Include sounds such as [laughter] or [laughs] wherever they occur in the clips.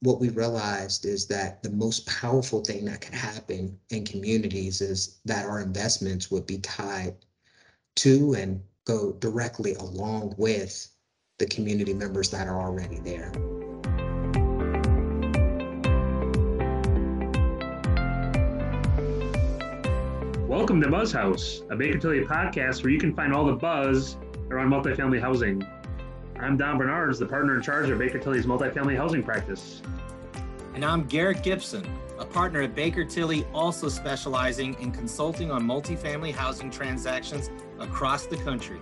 what we realized is that the most powerful thing that could happen in communities is that our investments would be tied to and go directly along with the community members that are already there. Welcome to Buzz House, a Baker Tilly podcast where you can find all the buzz around multifamily housing. I'm Don Bernards, the partner in charge of Baker Tilly's multifamily housing practice. And I'm Garrick Gibson, a partner at Baker Tilly, also specializing in consulting on multifamily housing transactions across the country.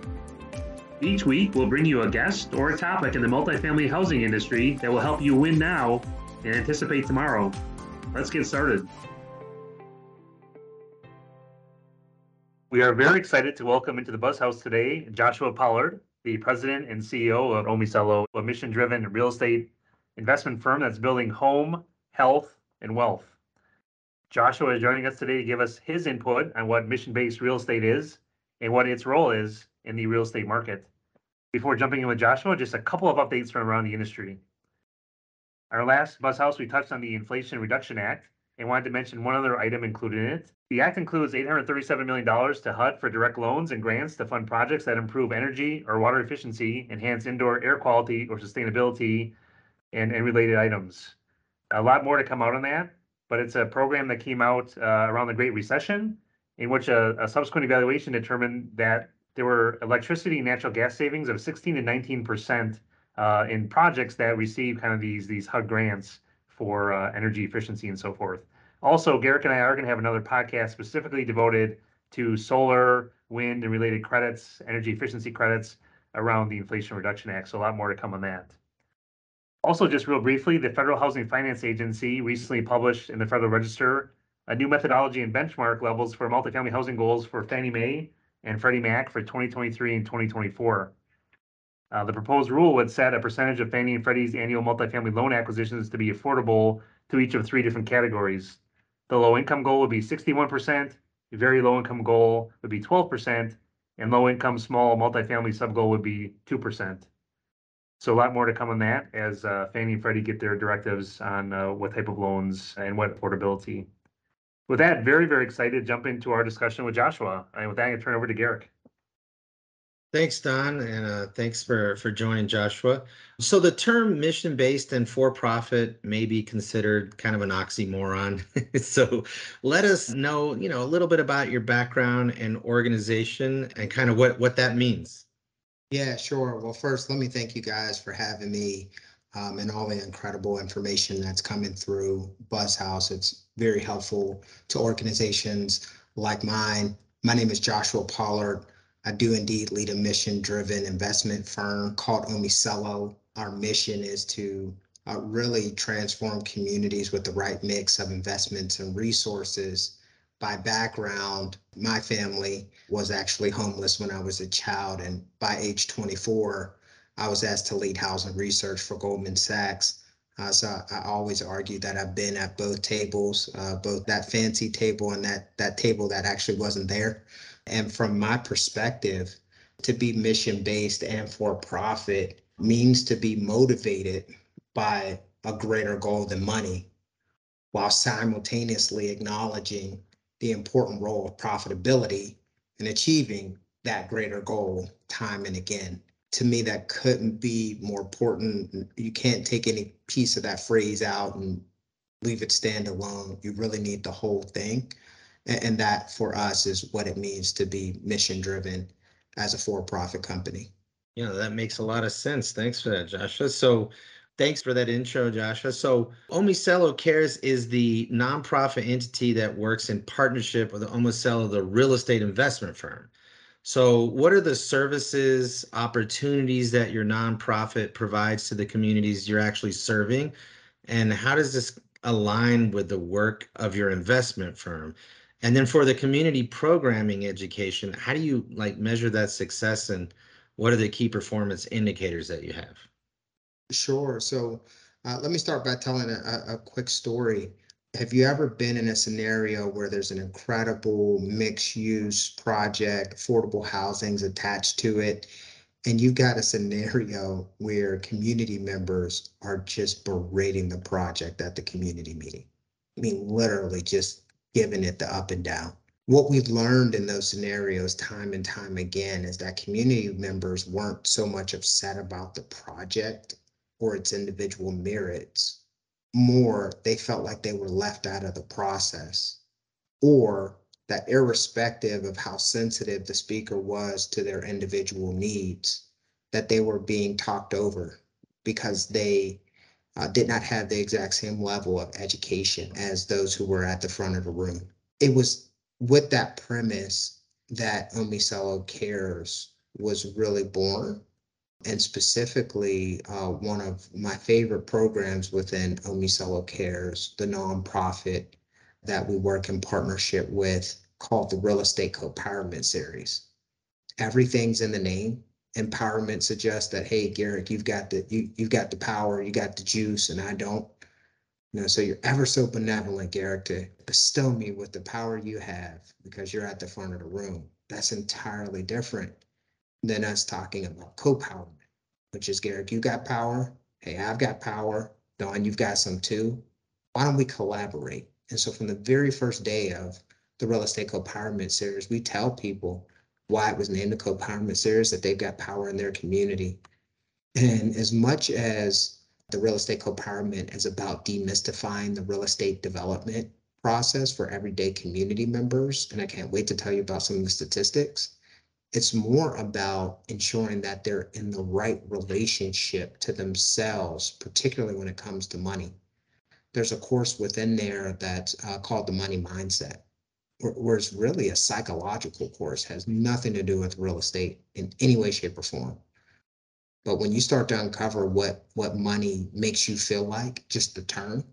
Each week, we'll bring you a guest or a topic in the multifamily housing industry that will help you win now and anticipate tomorrow. Let's get started. We are very excited to welcome into the Buzz House today Joshua Pollard, the president and CEO of Omicelo, a mission driven real estate investment firm that's building home, health, and wealth. Joshua is joining us today to give us his input on what mission based real estate is and what its role is in the real estate market. Before jumping in with Joshua, just a couple of updates from around the industry. Our last Buzz House, we touched on the Inflation Reduction Act and wanted to mention one other item included in it. The act includes $837 million to HUD for direct loans and grants to fund projects that improve energy or water efficiency, enhance indoor air quality or sustainability, and, and related items. A lot more to come out on that, but it's a program that came out uh, around the Great Recession, in which a, a subsequent evaluation determined that there were electricity and natural gas savings of 16 to 19 percent uh, in projects that receive kind of these these HUD grants for uh, energy efficiency and so forth. Also, Garrick and I are going to have another podcast specifically devoted to solar, wind, and related credits, energy efficiency credits around the Inflation Reduction Act. So a lot more to come on that. Also, just real briefly, the Federal Housing Finance Agency recently published in the Federal Register a new methodology and benchmark levels for multifamily housing goals for Fannie Mae and Freddie Mac for 2023 and 2024. Uh, the proposed rule would set a percentage of Fannie and Freddie's annual multifamily loan acquisitions to be affordable to each of three different categories. The low income goal would be 61%, the very low income goal would be 12%, and low income small multifamily sub goal would be 2%. So a lot more to come on that as uh, Fannie and Freddie get their directives on uh, what type of loans and what affordability. With that, very, very excited to jump into our discussion with Joshua. And with that, I turn over to Garrick. Thanks, Don, and uh, thanks for for joining, Joshua. So the term mission-based and for-profit may be considered kind of an oxymoron. [laughs] so let us know, you know, a little bit about your background and organization and kind of what what that means. Yeah, sure. Well, first, let me thank you guys for having me um, and all the incredible information that's coming through Buzz House. It's very helpful to organizations like mine. My name is Joshua Pollard. I do indeed lead a mission driven investment firm called Omicelo. Our mission is to uh, really transform communities with the right mix of investments and resources by background, my family was actually homeless when I was a child. And by age 24, I was asked to lead housing research for Goldman Sachs. Uh, so I, I, always argue that I've been at both tables, uh, both that fancy table and that that table that actually wasn't there. And from my perspective, to be mission based and for profit means to be motivated by a greater goal than money, while simultaneously acknowledging the important role of profitability in achieving that greater goal time and again. To me, that couldn't be more important. You can't take any piece of that phrase out and leave it stand alone. You really need the whole thing. And that for us is what it means to be mission driven as a for profit company. Yeah, that makes a lot of sense. Thanks for that, Joshua. So, Thanks for that intro, Joshua. So, Omicelo Cares is the nonprofit entity that works in partnership with Omicelo, the real estate investment firm. So, what are the services, opportunities that your nonprofit provides to the communities you're actually serving? And how does this align with the work of your investment firm? And then for the community programming education, how do you like measure that success and what are the key performance indicators that you have? Sure. So uh, let me start by telling a, a quick story. Have you ever been in a scenario where there's an incredible mixed use project, affordable housing's attached to it, And you've got a scenario where community members are just berating the project at the community meeting. I mean, literally just giving it the up and down. What we've learned in those scenarios time and time again is that community members weren't so much upset about the project or its individual merits. More, they felt like they were left out of the process. Or that irrespective of how sensitive the speaker was to their individual needs, that they were being talked over because they uh, did not have the exact same level of education as those who were at the front of the room. It was with that premise that Omicelo Cares was really born. And specifically, uh, one of my favorite programs within Omicelo Cares, the nonprofit that we work in partnership with called the Real Estate Co-Empowerment Series. Everything's in the name. Empowerment suggests that, hey, Garrett, you've got the you you've got the power, you got the juice, and I don't. You know, so you're ever so benevolent, Garrett, to bestow me with the power you have because you're at the front of the room. That's entirely different than us talking about co-powerment, which is Garrett, you got power. Hey, I've got power. Don, you've got some too. Why don't we collaborate? And so from the very first day of the real estate co-powerment series, we tell people why it was named the co-powerment series, that they've got power in their community. And as much as the real estate co-powerment is about demystifying the real estate development process for everyday community members, and I can't wait to tell you about some of the statistics. It's more about ensuring that they're in the right relationship to themselves, particularly when it comes to money. There's a course within there that's uh, called the Money Mindset where it's really a psychological course, has nothing to do with real estate in any way, shape, or form. But when you start to uncover what what money makes you feel like, just the term,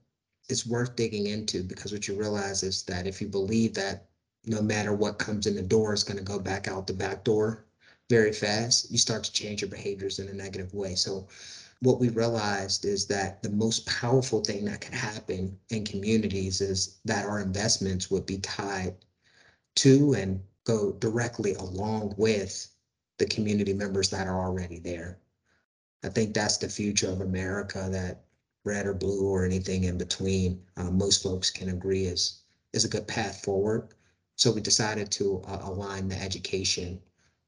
it's worth digging into because what you realize is that if you believe that no matter what comes in the door is going to go back out the back door very fast, you start to change your behaviors in a negative way. So what we realized is that the most powerful thing that could happen in communities is that our investments would be tied to and go directly along with the community members that are already there. I think that's the future of America that red or blue or anything in between, uh, most folks can agree is, is a good path forward. So we decided to uh, align the education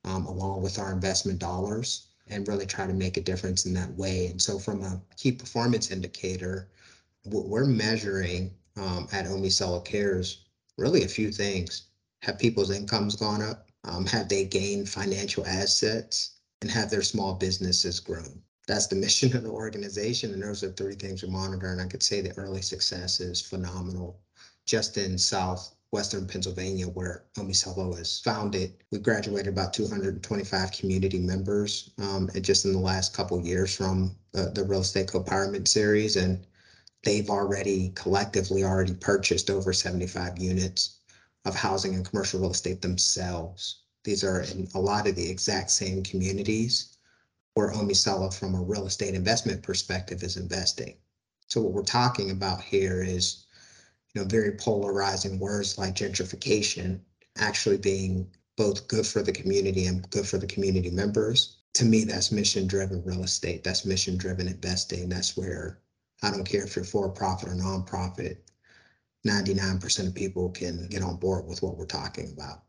um, along with our investment dollars and really try to make a difference in that way. And so from a key performance indicator, what we're measuring um, at Omicelo Cares, really a few things. Have people's incomes gone up? Um, have they gained financial assets? And have their small businesses grown? That's the [laughs] mission of the organization. And those are three things we monitor. And I could say the early success is phenomenal. Just in South Western Pennsylvania, where Omicelo is founded. We graduated about 225 community members um, just in the last couple years from the, the Real Estate Co-Empowerment Series. And they've already collectively already purchased over 75 units of housing and commercial real estate themselves. These are in a lot of the exact same communities where Omicelo, from a real estate investment perspective, is investing. So what we're talking about here is you know, very polarizing words like gentrification actually being both good for the community and good for the community members. To me, that's mission driven real estate. That's mission driven investing. That's where I don't care if you're for profit or nonprofit, 99% of people can get on board with what we're talking about.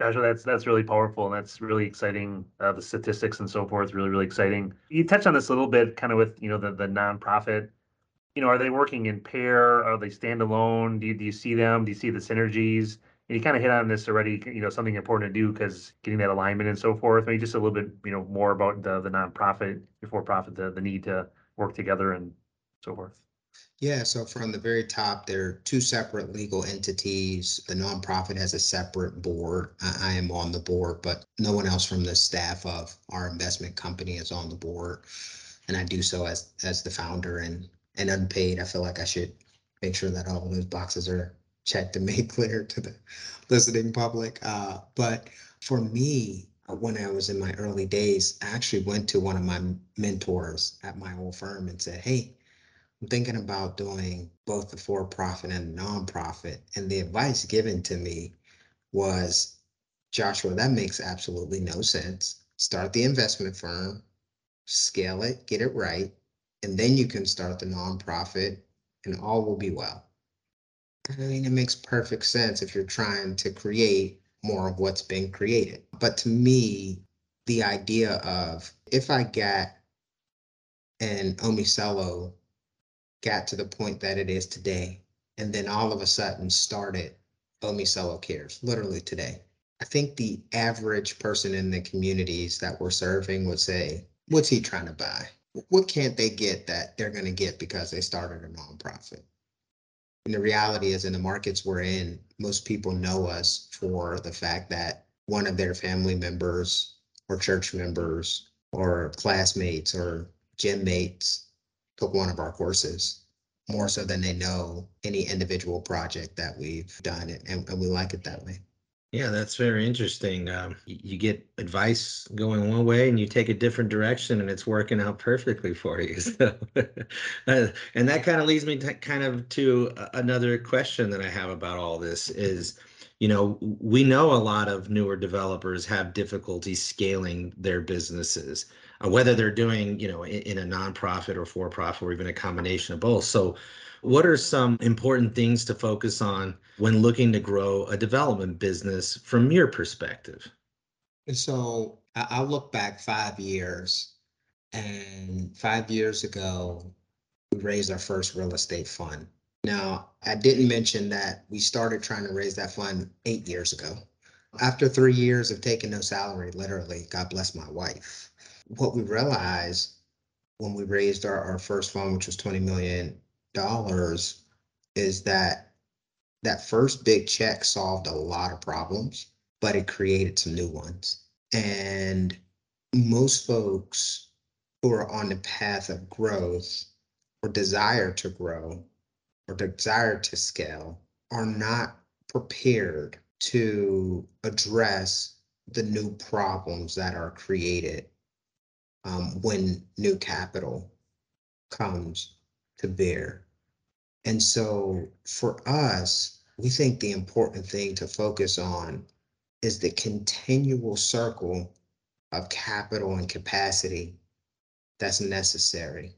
Joshua, that's that's really powerful and that's really exciting. Uh, the statistics and so forth, really, really exciting. You touched on this a little bit, kind of with you know the the nonprofit you know, are they working in pair? Are they standalone? Do you, do you see them? Do you see the synergies? And you kind of hit on this already, you know, something important to do because getting that alignment and so forth. Maybe just a little bit, you know, more about the the nonprofit, for profit, the the need to work together and so forth. Yeah, so from the very top, there are two separate legal entities. The nonprofit has a separate board. I, I am on the board, but no one else from the staff of our investment company is on the board. And I do so as as the founder and and unpaid, I feel like I should make sure that all those boxes are checked and made [laughs] clear to the listening public. Uh, but for me, uh, when I was in my early days, I actually went to one of my mentors at my old firm and said, Hey, I'm thinking about doing both the for profit and the nonprofit. And the advice given to me was, Joshua, that makes absolutely no sense. start the investment firm, scale it, get it right, and then you can start the nonprofit and all will be well. I mean, it makes perfect sense if you're trying to create more of what's been created. But to me, the idea of if I got an Omicelo got to the point that it is today, and then all of a sudden started Omicelo Cares, literally today. I think the average person in the communities that we're serving would say, what's he trying to buy? What can't they get that they're going to get because they started a nonprofit? And the reality is, in the markets we're in, most people know us for the fact that one of their family members or church members or classmates or gym mates took one of our courses more so than they know any individual project that we've done and, and we like it that way. Yeah, that's very interesting. Um, you get advice going one way and you take a different direction and it's working out perfectly for you. [laughs] So, uh, and that kind of leads me to kind of to another question that I have about all this is, you know, we know a lot of newer developers have difficulty scaling their businesses, uh, whether they're doing, you know, in, in a nonprofit or for profit or even a combination of both. So, what are some important things to focus on when looking to grow a development business from your perspective? So I, look back five years, and five years ago, we raised our first real estate fund. Now, I didn't mention that we started trying to raise that fund eight years ago. After three years of taking no salary, literally, God bless my wife. What we realized when we raised our, our first fund, which was $20 million, is that that first big check solved a lot of problems, but it created some new ones. And most folks who are on the path of growth or desire to grow or desire to scale are not prepared to address the new problems that are created um, when new capital comes to bear. And so for us, we think the important thing to focus on is the continual circle of capital and capacity that's necessary.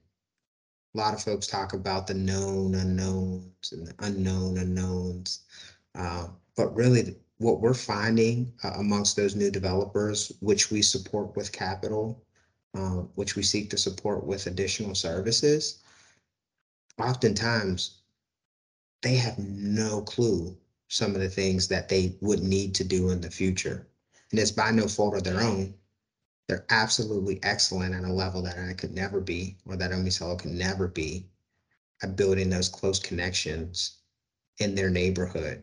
A lot of folks talk about the known unknowns and the unknown unknowns. Uh, but really, what we're finding uh, amongst those new developers, which we support with capital, uh, which we seek to support with additional services, oftentimes they have no clue some of the things that they would need to do in the future. And it's by no fault of their own. They're absolutely excellent at a level that I could never be, or that Omicelo could never be, at building those close connections in their neighborhood.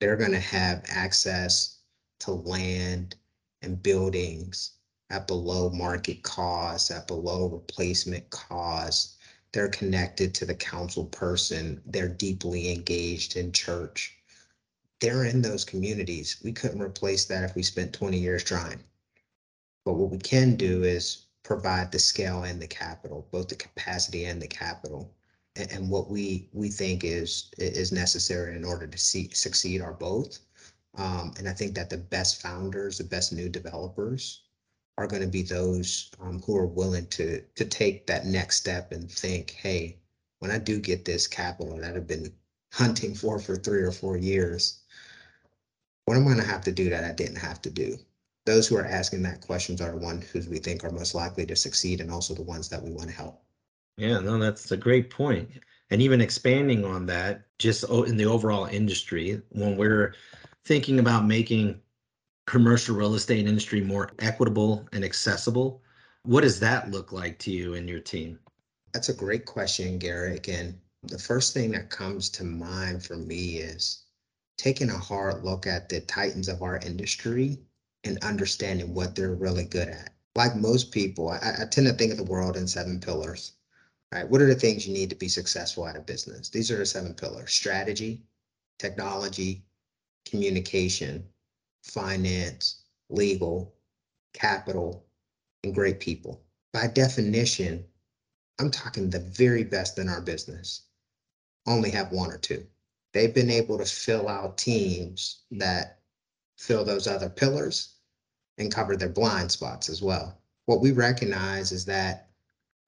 They're going to have access to land and buildings at below market cost, at below replacement cost. They're connected to the council person. They're deeply engaged in church. They're in those communities. We couldn't replace that if we spent 20 years trying. But what we can do is provide the scale and the capital, both the capacity and the capital. And, and what we we think is is necessary in order to see, succeed are both. Um, and I think that the best founders, the best new developers, are going to be those um, who are willing to to take that next step and think, hey, when I do get this capital that I've been hunting for for three or four years, what am I going to have to do that I didn't have to do? Those who are asking that questions are the ones who we think are most likely to succeed and also the ones that we want to help. Yeah, no, that's a great point. And even expanding on that, just in the overall industry, when we're thinking about making commercial real estate industry more equitable and accessible, what does that look like to you and your team? That's a great question, Garrick. And the first thing that comes to mind for me is taking a hard look at the titans of our industry and understanding what they're really good at. Like most people, I, I tend to think of the world in seven pillars. Right? What are the things you need to be successful at a business? These are the seven pillars strategy, technology, communication, finance, legal, capital, and great people. By definition, I'm talking the very best in our business, only have one or two. They've been able to fill out teams that fill those other pillars and cover their blind spots as well. What we recognize is that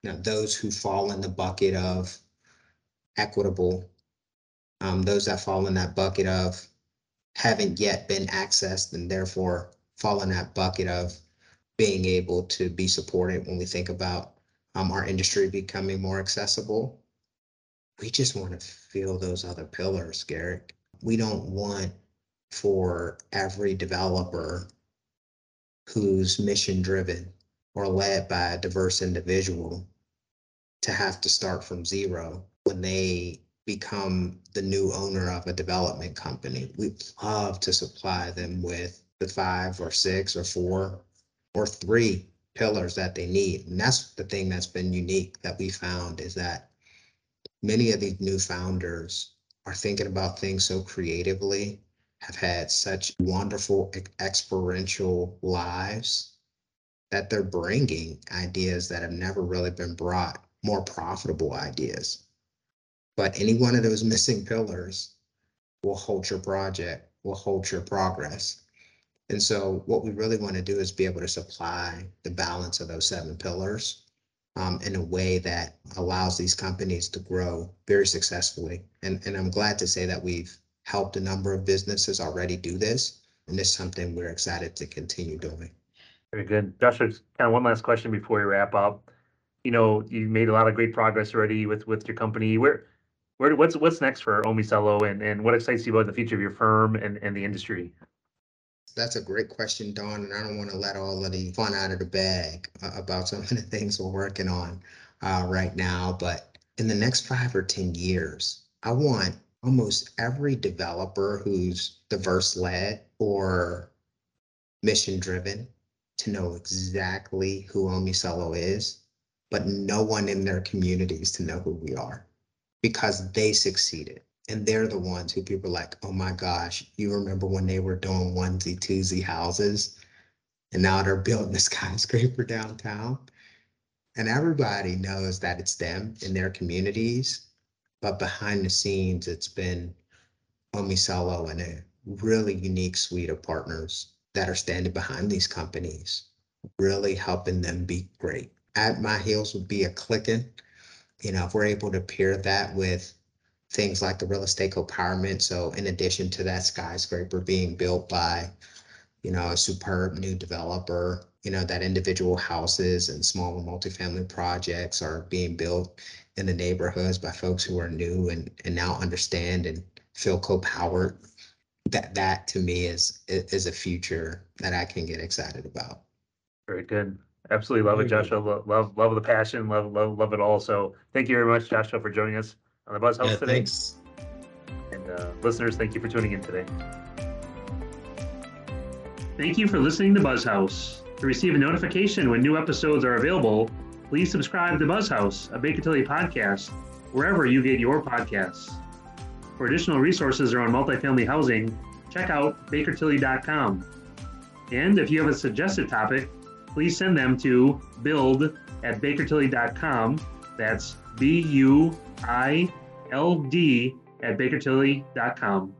you know those who fall in the bucket of equitable, um, those that fall in that bucket of haven't yet been accessed and therefore fall in that bucket of being able to be supported when we think about um, our industry becoming more accessible. We just want to feel those other pillars, Garrick. We don't want for every developer who's mission driven or led by a diverse individual to have to start from zero when they become the new owner of a development company. We love to supply them with the five or six or four or three pillars that they need. And that's the thing that's been unique that we found is that many of these new founders are thinking about things so creatively, have had such wonderful experiential lives that they're bringing ideas that have never really been brought, more profitable ideas. But any one of those missing pillars will halt your project, will halt your progress. And so what we really want to do is be able to supply the balance of those seven pillars um, in a way that allows these companies to grow very successfully. And, and I'm glad to say that we've helped a number of businesses already do this. And it's something we're excited to continue doing. Very good. Joshua, kind of one last question before we wrap up. You know, you made a lot of great progress already with, with your company. Where, where, what's, what's next for Omicelo and, and what excites you about the future of your firm and, and the industry? That's a great question, Don, and I don't want to let all of the fun out of the bag uh, about some of the things we're working on uh, right now. But in the next five or 10 years, I want almost every developer who's diverse led or mission driven to know exactly who Omicelo is, but no one in their communities to know who we are because they succeeded. And they're the ones who people are like, oh my gosh, you remember when they were doing onesie twosie houses and now they're building a [laughs] skyscraper downtown. And everybody knows that it's them in their communities. But behind the scenes, it's been Omicelo and a really unique suite of partners that are standing behind these companies, really helping them be great. At my heels would be a clicking. You know, if we're able to pair that with things like the real estate co-powerment. So in addition to that skyscraper being built by, you know, a superb new developer, you know, that individual houses and small multifamily projects are being built in the neighborhoods by folks who are new and, and now understand and feel co-powered. That that to me is is a future that I can get excited about. Very good. Absolutely love it, Very. Joshua. Lo- Love, love the passion, love, love, love it all. So thank you very much, Joshua, for joining us on the Buzz House Yeah, today. thanks. And uh, listeners, thank you for tuning in today. Thank you for listening to Buzz House. To receive a notification when new episodes are available, please subscribe to Buzz House, a Baker Tilly podcast, wherever you get your podcasts. For additional resources around multifamily housing, check out bakertilly.com. And if you have a suggested topic, please send them to build at bakertilly.com. That's B U I L D at bakertilly.com.